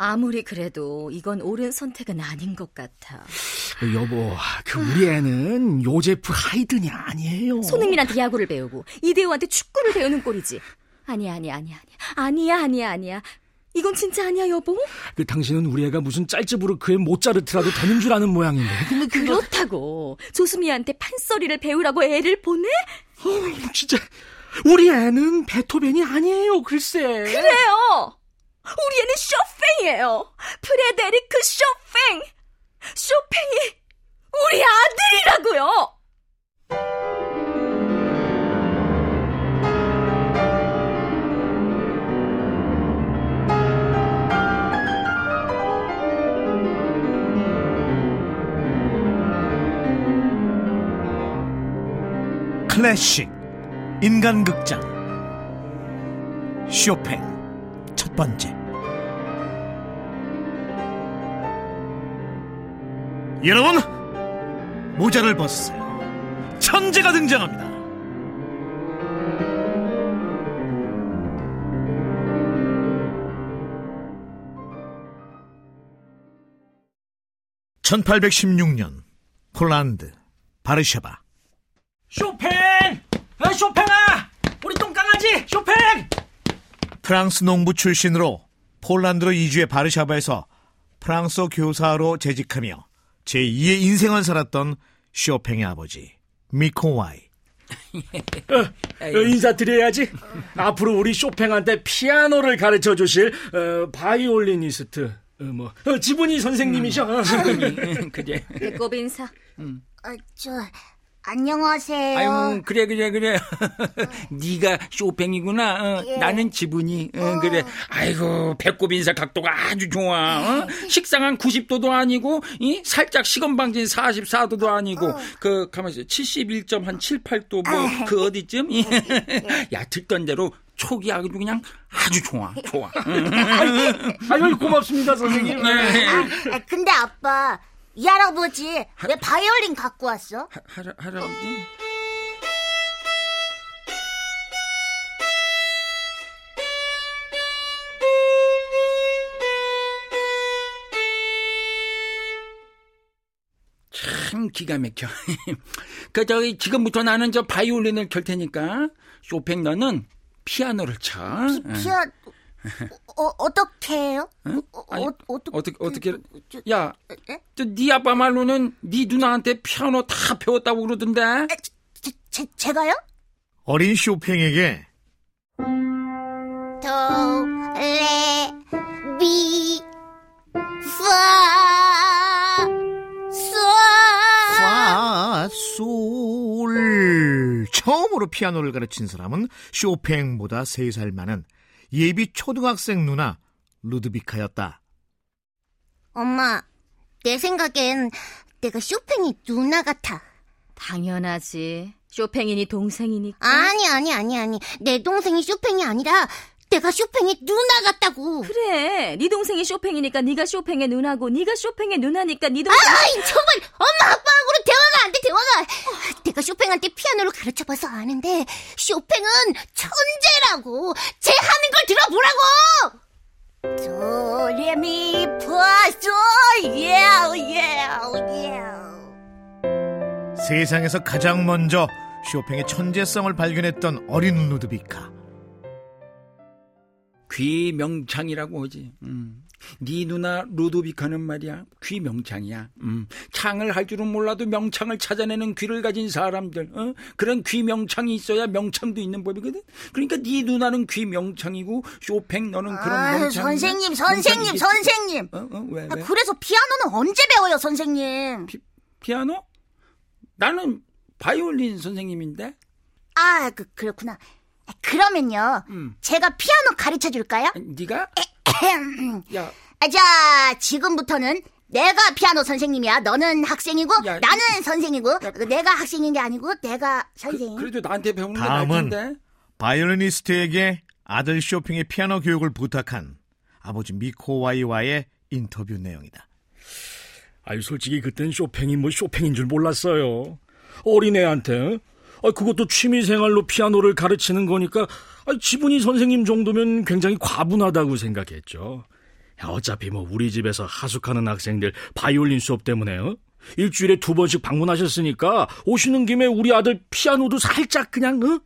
아무리 그래도 이건 옳은 선택은 아닌 것 같아. 여보, 그 우리 애는 요제프 하이든이 아니에요. 손흥민한테 야구를 배우고 이대호한테 축구를 배우는 꼴이지. 아니야, 아니야, 아니야, 아니야. 아니야, 아니야, 아니야. 이건 진짜 아니야, 여보? 그 당신은 우리 애가 무슨 짤집으로 애 모짜르트라도 되는 줄 아는 모양인데. 근데 그렇다고 조수미한테 판소리를 배우라고 애를 보내? 어, 진짜 우리 애는 베토벤이 아니에요, 글쎄. 그래요. 우리 애는 쇼팽이에요. 프레데리크 쇼팽. 쇼팽이 우리 아들이라고요. 클래식 인간극장 쇼팽 첫 번째 여러분 모자를 벗으세요 천재가 등장합니다 (1816년) 폴란드 바르샤바 쇼팽! 아, 쇼팽아! 우리 똥강아지! 쇼팽! 프랑스 농부 출신으로 폴란드로 이주해 바르샤바에서 프랑스어 교사로 재직하며 제2의 인생을 살았던 쇼팽의 아버지 미코와이 어, 어, 인사드려야지. 앞으로 우리 쇼팽한테 피아노를 가르쳐 주실 어, 바이올리니스트 어, 뭐 어, 지분이 선생님이셔. 음, 그래. 배꼽 인사. 음. 어, 저 안녕하세요. 아유, 그래, 그래, 그래. 네가 쇼팽이구나. 어, 예. 나는 지분이. 어, 그래. 아이고, 배꼽 인사 각도가 아주 좋아. 어? 식상 한 90도도 아니고, 이 살짝 시건 방진 44도도 아니고, 그 가만 있어. 71점 한 7, 8도 뭐 그 어디쯤? 야, 듣던 대로 촉이 아주 그냥 아주 좋아, 좋아. 아유 고맙습니다 선생님. 아, 근데 아빠 이 할아버지 왜 바이올린 갖고 왔어? 하, 할아, 할아버지? 참 기가 막혀. 그 저기 지금부터 나는 저 바이올린을 켤 테니까 쇼팽 너는 피아노를 쳐. 피아 어, 어떻게 해요? 응? 어, 아니, 어, 어떻게 어떻게 어떻게 저- 야, 에? 저네 아빠 말로는 네 누나한테 피아노 다 배웠다고 그러던데. 제, 제, 제가요? 어린 쇼팽에게 도, 레, 미, 파, 솔. 파솔 처음으로 피아노를 가르친 사람은 쇼팽보다 3살 많은 예비 초등학생 누나 루드비카였다. 엄마, 내 생각엔 내가 쇼팽이 누나 같아. 당연하지. 쇼팽이니 동생이니까. 아니, 아니, 아니, 아니. 내 동생이 쇼팽이 아니라 내가 쇼팽이 누나 같다고. 그래. 네 동생이 쇼팽이니까 네가 쇼팽의 누나고 네가 쇼팽의 누나니까 네 동생 아이, 정말 엄마, 아빠하고는 대화가 안 돼, 대화가. 내가 쇼팽한테 피아노를 가르쳐봐서 아는데 쇼팽은 천재라고. 쟤 하는 걸 들어보라고. 도레미 파솔 예, 예, 예. 세상에서 가장 먼저 쇼팽의 천재성을 발견했던 어린 루드비카. 귀명창이라고 하지. 음. 네 누나 루도비카는 말이야 귀명창이야. 음. 창을 할 줄은 몰라도 명창을 찾아내는 귀를 가진 사람들. 어? 그런 귀명창이 있어야 명창도 있는 법이거든. 그러니까 네 누나는 귀명창이고 쇼팽 너는 그런 아, 명창. 선생님, 선생님, 선생님. 어, 어, 왜, 아, 왜? 그래서 피아노는 언제 배워요, 선생님? 피아노? 나는 바이올린 선생님인데. 아, 그, 그렇구나. 아, 그러면요, 음. 제가 피아노 가르쳐 줄까요? 네가? 야, 아, 자, 지금부터는 내가 피아노 선생님이야. 너는 학생이고, 야, 나는 선생이고, 야. 내가 학생인 게 아니고, 내가 선생님. 그, 래도 나한테 배우는 게 다음은. 바이올리니스트에게 아들 쇼팽의 피아노 교육을 부탁한 아버지 미코와이와의 인터뷰 내용이다. 아유 솔직히 그땐 쇼팽이 뭐 쇼팽인 줄 몰랐어요. 어린애한테 아, 그것도 취미생활로 피아노를 가르치는 거니까 아, 지분이 선생님 정도면 굉장히 과분하다고 생각했죠. 어차피 뭐 우리 집에서 하숙하는 학생들 바이올린 수업 때문에 요 일주일에 두 번씩 방문하셨으니까 오시는 김에 우리 아들 피아노도 살짝 그냥 어?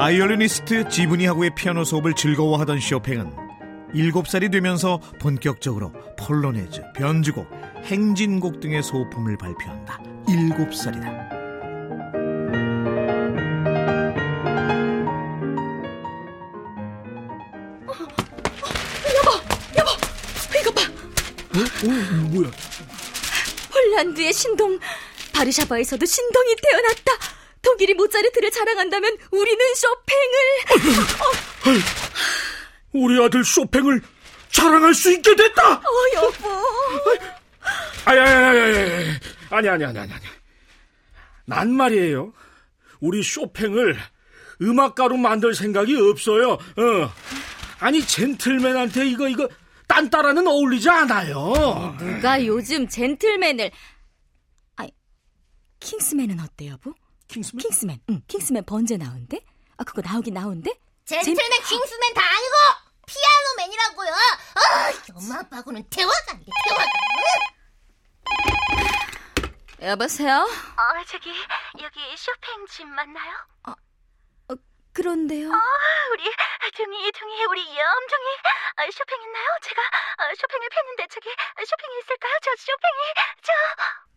바이올리니스트 지브니하고의 피아노 수업을 즐거워하던 쇼팽은 7살이 되면서 본격적으로 폴로네즈, 변주곡, 행진곡 등의 소품을 발표한다. 7살이다. 이거 봐. 어? 뭐야? 폴란드의 신동, 바르샤바에서도 신동이 태어났다. 너희끼리 모짜르트를 자랑한다면 우리는 쇼팽을 어, 어, 어. 우리 아들 쇼팽을 자랑할 수 있게 됐다. 어 여보. 아야야야야. 아니 아니 아니 아니 아니. 난 말이에요. 우리 쇼팽을 음악가로 만들 생각이 없어요. 어. 아니 젠틀맨한테 이거 이거 딴따라는 어울리지 않아요. 누가 요즘 젠틀맨을 아 킹스맨은 어때요, 부? 킹스맨? 킹스맨, 응, 킹스맨 번제 나온대? 아, 그거 나오긴 나온대? 젠틀맨 킹스맨 다 아니고 피아노맨이라고요. 아, 엄마 아빠하고는 대화가 안 돼. 대화가. 여보세요? 어, 저기 여기 쇼팽 집 맞나요? 어, 그런데요. 아, 우리 둥이 둥이 우리 염둥이 아, 쇼팽 있나요? 제가 아, 쇼팽을 폈는데 저기 아, 쇼팽이 있을까요? 저 쇼팽이 저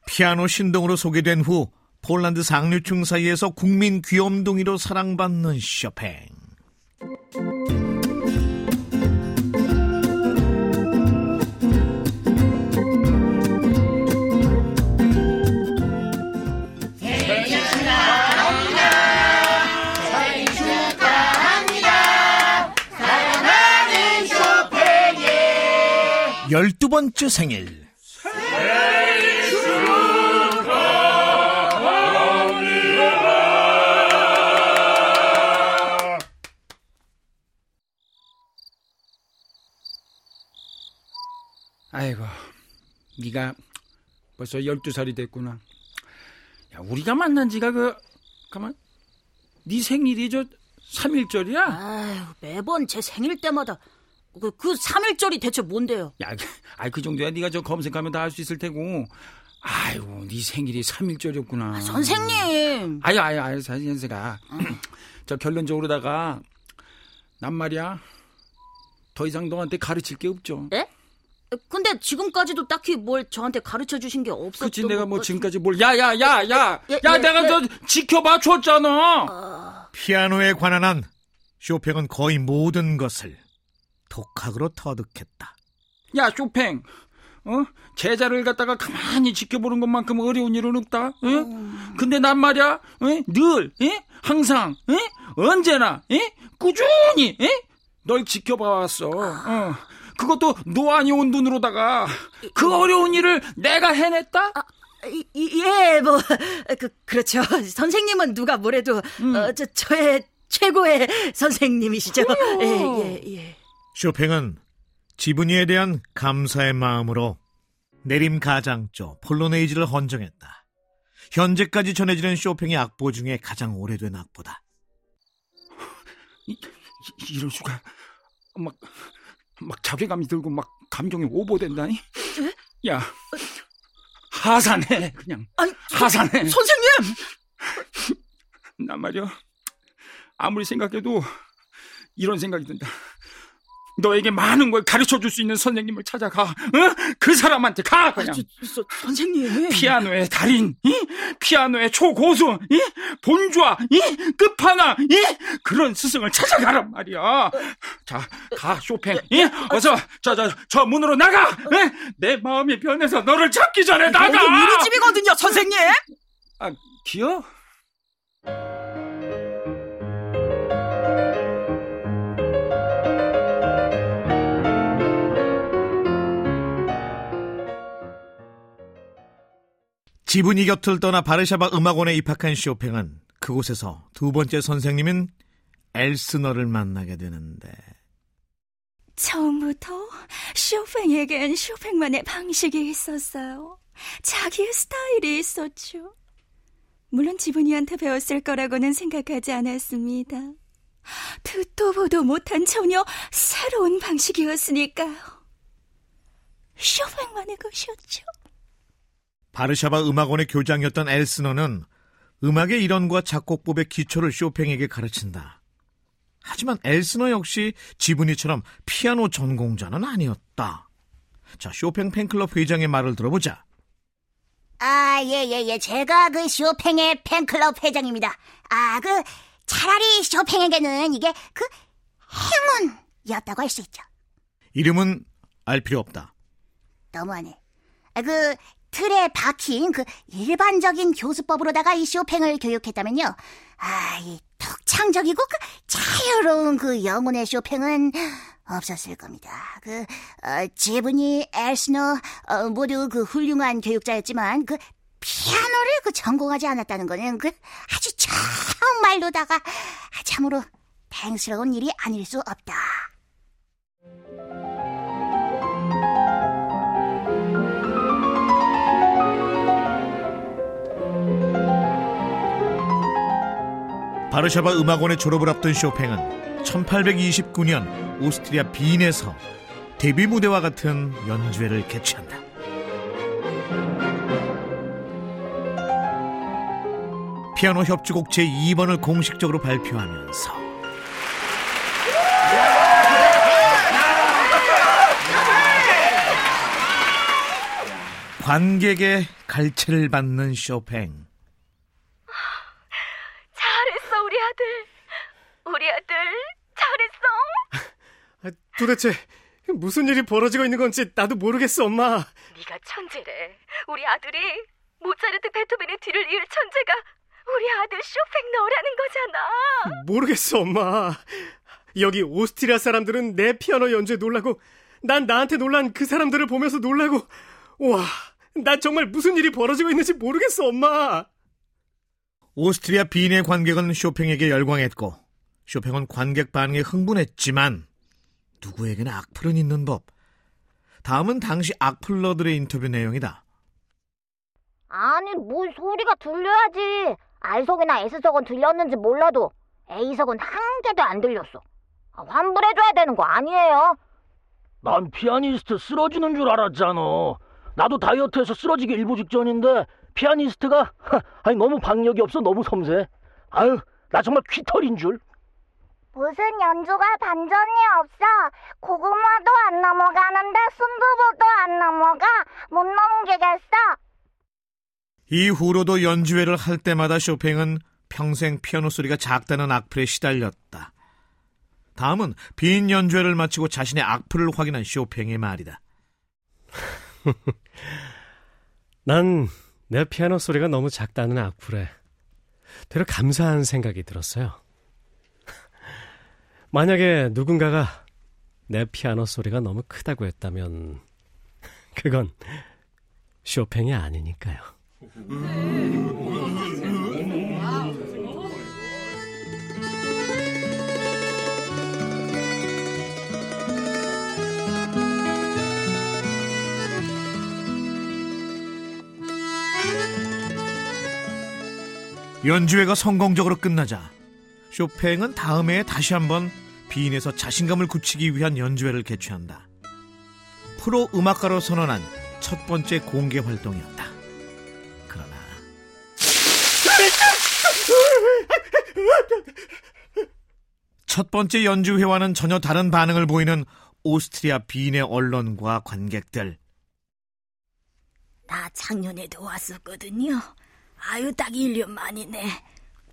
피아노 신동으로 소개된 후 폴란드 상류층 사이에서 국민 귀염둥이로 사랑받는 쇼팽. 열두 번째 생일. 네가 벌써 12살이 됐구나. 야, 우리가 만난 지가 그, 가만, 네 생일이 저 3일절이야? 아유, 매번 제 생일 때마다 그, 그 3일절이 대체 뭔데요? 야, 그- 아이, 그 정도야 네가 저 검색하면 다 알 수 있을 테고. 아이고, 네 생일이 3일절이었구나. 선생님. 아유, 아유, 아유, 사진연세가. 저 결론적으로다가, 난 말이야, 더 이상 너한테 가르칠 게 없죠. 예? 근데 지금까지도 딱히 뭘 저한테 가르쳐 주신 게 없었던 그치, 내가 뭐것 지금까지 뭘, 야, 야, 야, 야! 예, 야, 예, 내가 예. 저 지켜봐 줬잖아! 피아노에 관한 한 쇼팽은 거의 모든 것을 독학으로 터득했다. 야, 쇼팽, 어? 제자를 갖다가 가만히 지켜보는 것만큼 어려운 일은 없다, 어? 근데 난 말이야, 어? 늘, 예? 항상, 예? 언제나, 예? 꾸준히, 예? 널 지켜봐왔어, 어. 그것도 노안이 온 눈으로다가 그 어려운 일을 내가 해냈다? 이- 이- 예, 뭐, 그, 그렇죠. 선생님은 누가 뭐래도, 음. 어, 저, 저의 최고의 선생님이시죠. 예, 예, 예. 쇼팽은 지분이에 대한 감사의 마음으로 내림 가장조 폴로네이즈를 헌정했다. 현재까지 전해지는 쇼팽의 악보 중에 가장 오래된 악보다. 이, 이- 이럴 수가 막, 막 자괴감이 들고 막 감정이 오버된다니? 야, 하산해, 그냥. 아니, 하산해. 선생님! 난 말이야. 아무리 생각해도 이런 생각이 든다. 너에게 많은 걸 가르쳐 줄 수 있는 선생님을 찾아가. 어? 그 사람한테 가, 그냥. 저, 저, 선생님. 피아노의 달인, 이? 피아노의 초고수, 이? 본좌, 이? 끝판왕, 이? 그런 스승을 찾아가란 말이야. 자, 가, 쇼팽, 이? 어서, 저, 저, 저 문으로 나가! 예? 내 마음이 변해서 너를 잡기 전에 나가! 여기 우리 집이거든요, 선생님! 아, 기어? 지분이 곁을 떠나 바르샤바 음악원에 입학한 쇼팽은 그곳에서 두 번째 선생님인 엘스너를 만나게 되는데 처음부터 쇼팽에겐 쇼팽만의 방식이 있었어요. 자기의 스타일이 있었죠. 물론 지분이한테 배웠을 거라고는 생각하지 않았습니다. 듣도 보도 못한 전혀 새로운 방식이었으니까요. 쇼팽만의 것이었죠. 바르샤바 음악원의 교장이었던 엘스너는 음악의 이론과 작곡법의 기초를 쇼팽에게 가르친다. 하지만 엘스너 역시 지분이처럼 피아노 전공자는 아니었다. 자, 쇼팽 팬클럽 회장의 말을 들어보자. 아, 예, 예, 예. 제가 그 쇼팽의 팬클럽 회장입니다. 아, 그, 차라리 쇼팽에게는 이게 그 행운이었다고 할 수 있죠. 이름은 알 필요 없다. 너무하네. 아, 그, 틀에 박힌 그 일반적인 교수법으로다가 이 쇼팽을 교육했다면요. 아, 이 독창적이고 그 자유로운 그 영혼의 쇼팽은 없었을 겁니다. 그, 어, 지분이 엘스너, 어, 모두 그 훌륭한 교육자였지만 그 피아노를 그 전공하지 않았다는 거는 그 아주 정말로다가 참으로 다행스러운 일이 아닐 수 없다. 바르샤바 음악원의 졸업을 앞둔 쇼팽은 1829년 오스트리아 빈에서 데뷔 무대와 같은 연주회를 개최한다. 피아노 협주곡 제2번을 공식적으로 발표하면서 관객의 갈채를 받는 쇼팽. 잘했어, 우리 아들. 우리 아들, 잘했어. 도대체 무슨 일이 벌어지고 있는 건지 나도 모르겠어, 엄마. 네가 천재래. 우리 아들이 모차르트 베토벤의 뒤를 이을 천재가 우리 아들 쇼팽 너라는 거잖아. 모르겠어, 엄마. 여기 오스트리아 사람들은 내 피아노 연주에 놀라고, 난 나한테 놀란 그 사람들을 보면서 놀라고, 와, 난 정말 무슨 일이 벌어지고 있는지 모르겠어, 엄마. 오스트리아 빈의 관객은 쇼팽에게 열광했고 쇼팽은 관객 반응에 흥분했지만 누구에게나 악플은 있는 법. 다음은 당시 악플러들의 인터뷰 내용이다. 아니, 뭘 소리가 들려야지. R석이나 S석은 들렸는지 몰라도 A석은 한 개도 안 들렸어. 아, 환불해줘야 되는 거 아니에요? 난 피아니스트 쓰러지는 줄 알았잖아. 나도 다이어트해서 쓰러지기 일부 직전인데 피아니스트가 하, 아니 너무 박력이 없어 너무 섬세. 아유 나 정말 퀴털인 줄. 무슨 연주가 반전이 없어. 고구마도 안 넘어가는데 순두부도 안 넘어가. 못 넘기겠어. 이후로도 연주회를 할 때마다 쇼팽은 평생 피아노 소리가 작다는 악플에 시달렸다. 다음은 빈 연주회를 마치고 자신의 악플을 확인한 쇼팽의 말이다. 난 내 피아노 소리가 너무 작다는 악플에 되려 감사한 생각이 들었어요. 만약에 누군가가 내 피아노 소리가 너무 크다고 했다면 그건 쇼팽이 아니니까요. 연주회가 성공적으로 끝나자 쇼팽은 다음 해에 다시 한번 빈에서 자신감을 굳히기 위한 연주회를 개최한다. 프로 음악가로 선언한 첫 번째 공개 활동이었다. 그러나 첫 번째 연주회와는 전혀 다른 반응을 보이는 오스트리아 빈의 언론과 관객들. 나 작년에도 왔었거든요. 아유, 딱 1년 만이네.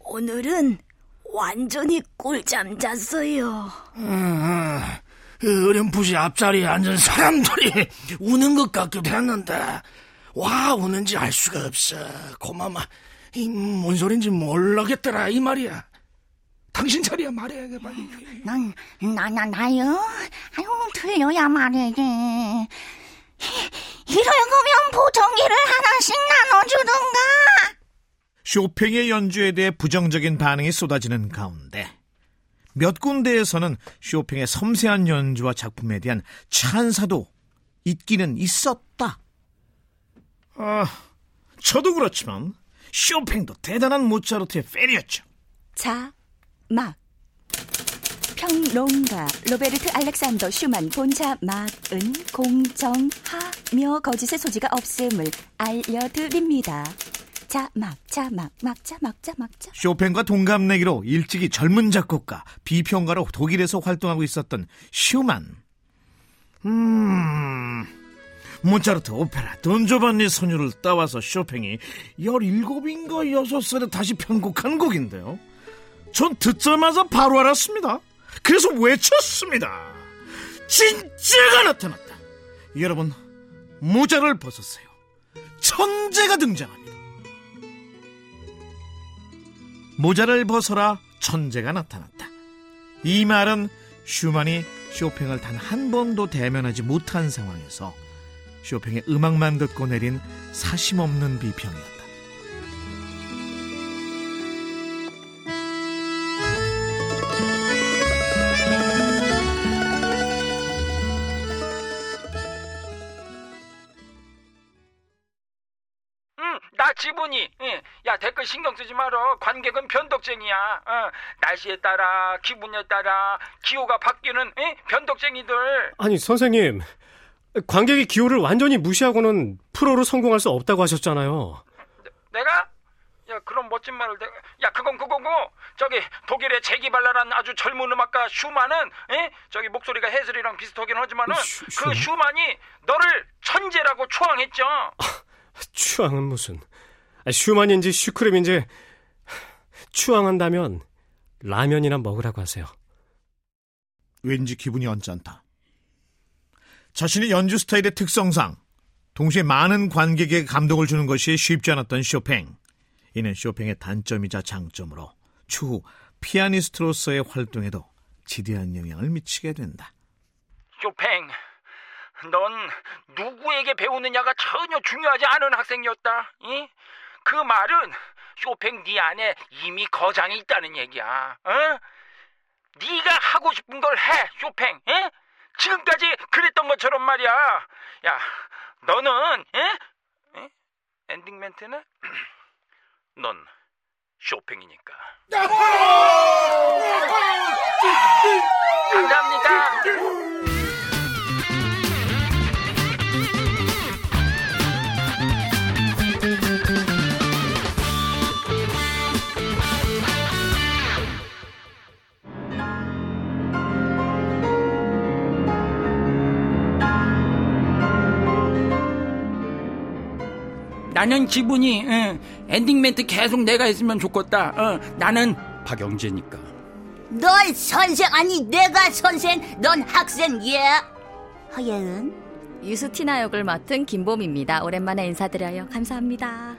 오늘은 완전히 꿀잠 잤어요. 어렴풋이 앞자리에 앉은 사람들이 우는 것 같기도 했는데 와 우는지 알 수가 없어. 고마마 이 뭔 소린지 모르겠더라 이 말이야. 당신 자리야 말해 빨리. 난, 나, 나, 나요? 아유, 들려야 말이지. 이럴 거면 보정기를 하나씩 나눠주던가. 쇼팽의 연주에 대해 부정적인 반응이 쏟아지는 가운데 몇 군데에서는 쇼팽의 섬세한 연주와 작품에 대한 찬사도 있기는 있었다. 아, 저도 그렇지만 쇼팽도 대단한 모차르트의 팬이었죠. 자, 막. 평론가 로베르트 알렉산더 슈만 본자 막은 공정하며 거짓의 소지가 없음을 알려드립니다. 자, 막, 자, 막, 막, 자, 막, 자, 막, 자. 쇼팽과 동갑내기로 일찍이 젊은 작곡가, 비평가로 독일에서 활동하고 있었던 슈만. 음, 모차르트 오페라 돈조반니 선율을 따와서 쇼팽이 17인가 6살에 다시 편곡한 곡인데요. 전 듣자마자 바로 알았습니다. 그래서 외쳤습니다. 진짜가 나타났다. 여러분, 모자를 벗었어요. 천재가 등장합니다. 모자를 벗어라 천재가 나타났다. 이 말은 슈만이 쇼팽을 단 한 번도 대면하지 못한 상황에서 쇼팽의 음악만 듣고 내린 사심 없는 비평이었다. 야 댓글 신경 쓰지 마라. 관객은 변덕쟁이야. 어, 날씨에 따라 기분에 따라 기호가 바뀌는 응? 변덕쟁이들. 아니, 선생님. 관객의 기호를 완전히 무시하고는 프로로 성공할 수 없다고 하셨잖아요. 내가? 야 그런 멋진 말을 내가 야 그건 그거고 저기 독일의 재기발랄한 아주 젊은 음악가 슈만은 에? 저기 목소리가 해슬이랑 비슷하긴 하지만은 슈- 슈, 그 슈만? 슈만이 너를 천재라고 추앙했죠. 추앙은 무슨. 아, 슈만인지 슈크림인지 추앙한다면 라면이나 먹으라고 하세요. 왠지 기분이 언짢다. 자신의 연주 스타일의 특성상 동시에 많은 관객에게 감동을 주는 것이 쉽지 않았던 쇼팽. 이는 쇼팽의 단점이자 장점으로 추후 피아니스트로서의 활동에도 지대한 영향을 미치게 된다. 쇼팽, 넌 누구에게 배우느냐가 전혀 중요하지 않은 학생이었다. 이? 그 말은 쇼팽 네 안에 이미 거장이 있다는 얘기야. 어? 네가 하고 싶은 걸 해, 쇼팽. 에? 지금까지 그랬던 것처럼 말이야. 야, 너는 에? 에? 엔딩 멘트는 넌 쇼팽이니까. 나는 지분이 응, 엔딩 멘트 계속 내가 했으면 좋겠다. 어, 나는 박영재니까. 넌 선생 아니 내가 선생 넌 학생 예 허예은 유수티나 역을 맡은 김봄입니다. 오랜만에 인사드려요. 감사합니다.